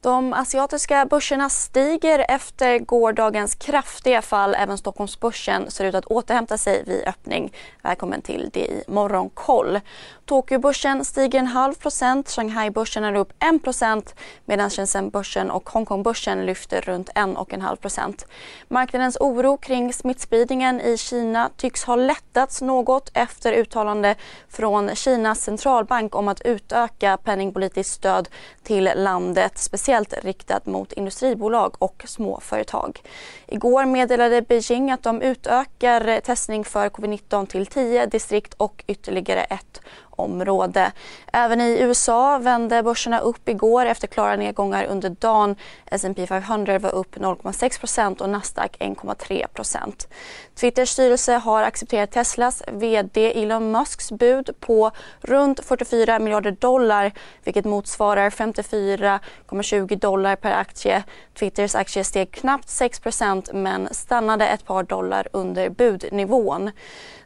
De asiatiska börserna stiger efter gårdagens kraftiga fall. Även Stockholmsbörsen ser ut att återhämta sig vid öppning. Välkommen till det i Morgonkoll. Tokyobörsen stiger en halv procent, Shanghaibörsen är upp 1 procent medan Shenzhenbörsen och Hongkongbörsen lyfter runt 1,5 procent. Marknadens oro kring smittspridningen i Kina tycks ha lättats något efter uttalande från Kinas centralbank om att utöka penningpolitiskt stöd till landet speciellt riktad mot industribolag och småföretag. Igår meddelade Beijing att de utökar testning för covid-19 till 10 distrikt och ytterligare ett område. Även i USA vände börserna upp igår efter klara nedgångar under dagen. S&P 500 var upp 0,6% och Nasdaq 1,3% Twitters styrelse har accepterat Teslas vd Elon Musks bud på runt 44 miljarder dollar vilket motsvarar 54,20 dollar per aktie. Twitters aktie steg knappt 6% men stannade ett par dollar under budnivån.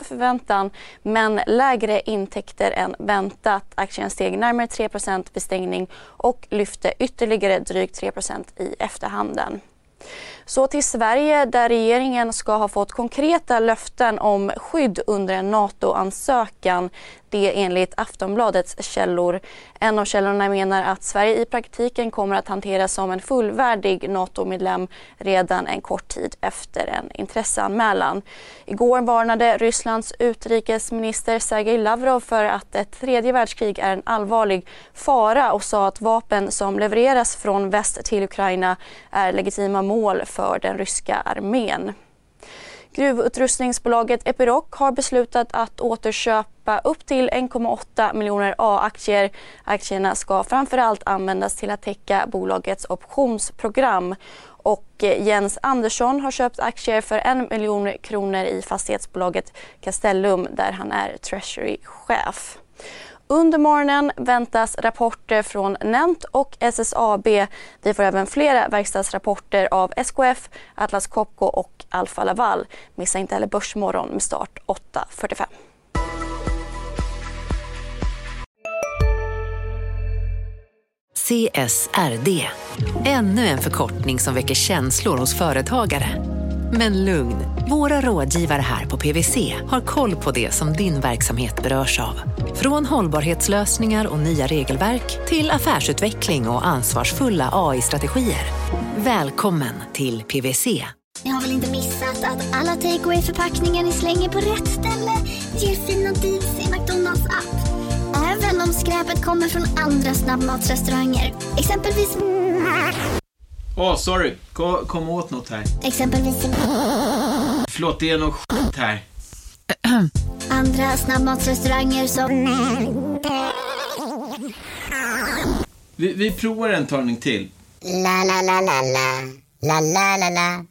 Förväntan men lägre intäkter än väntat. Aktien steg närmare 3 vid stängning och lyfte ytterligare drygt 3% i efterhanden. Så till Sverige där regeringen ska ha fått konkreta löften om skydd under en NATO-ansökan. Det enligt Aftonbladets källor. En av källorna menar att Sverige i praktiken kommer att hanteras som en fullvärdig NATO-medlem redan en kort tid efter en intresseanmälan. Igår varnade Rysslands utrikesminister Sergej Lavrov för att ett tredje världskrig är en allvarlig fara och sa att vapen som levereras från väst till Ukraina är legitima mål för den ryska armén. Gruvutrustningsbolaget Epiroc har beslutat att återköpa upp till 1,8 miljoner A-aktier. Aktierna ska framförallt användas till att täcka bolagets optionsprogram. Och eh, Jens Andersson har köpt aktier för en miljon kronor i fastighetsbolaget Castellum där han är treasurychef. Under morgonen väntas rapporter från Nent och SSAB. Vi får även flera verkstadsrapporter av SKF, Atlas Copco och Alfa Laval. Missa inte heller Börsmorgon med start 8.45. CSRD, ännu en förkortning som väcker känslor hos företagare. Men lugn, våra rådgivare här på PWC har koll på det som din verksamhet berörs av. Från hållbarhetslösningar och nya regelverk till affärsutveckling och ansvarsfulla AI-strategier. Välkommen till PWC. Ni har väl inte missat att alla takeaway förpackningar ni slänger på rätt ställe ger fina deals i McDonalds app. Även om skräpet kommer från andra snabbmatsrestauranger. Exempelvis... Åh, oh, sorry. Kom, kom åt något här. Exempelvis... Förlåt, det är något skit här. Andra snabbmatsrestauranger som... Vi, vi provar en talning till. La, la, la, la, la. La, la, la, la.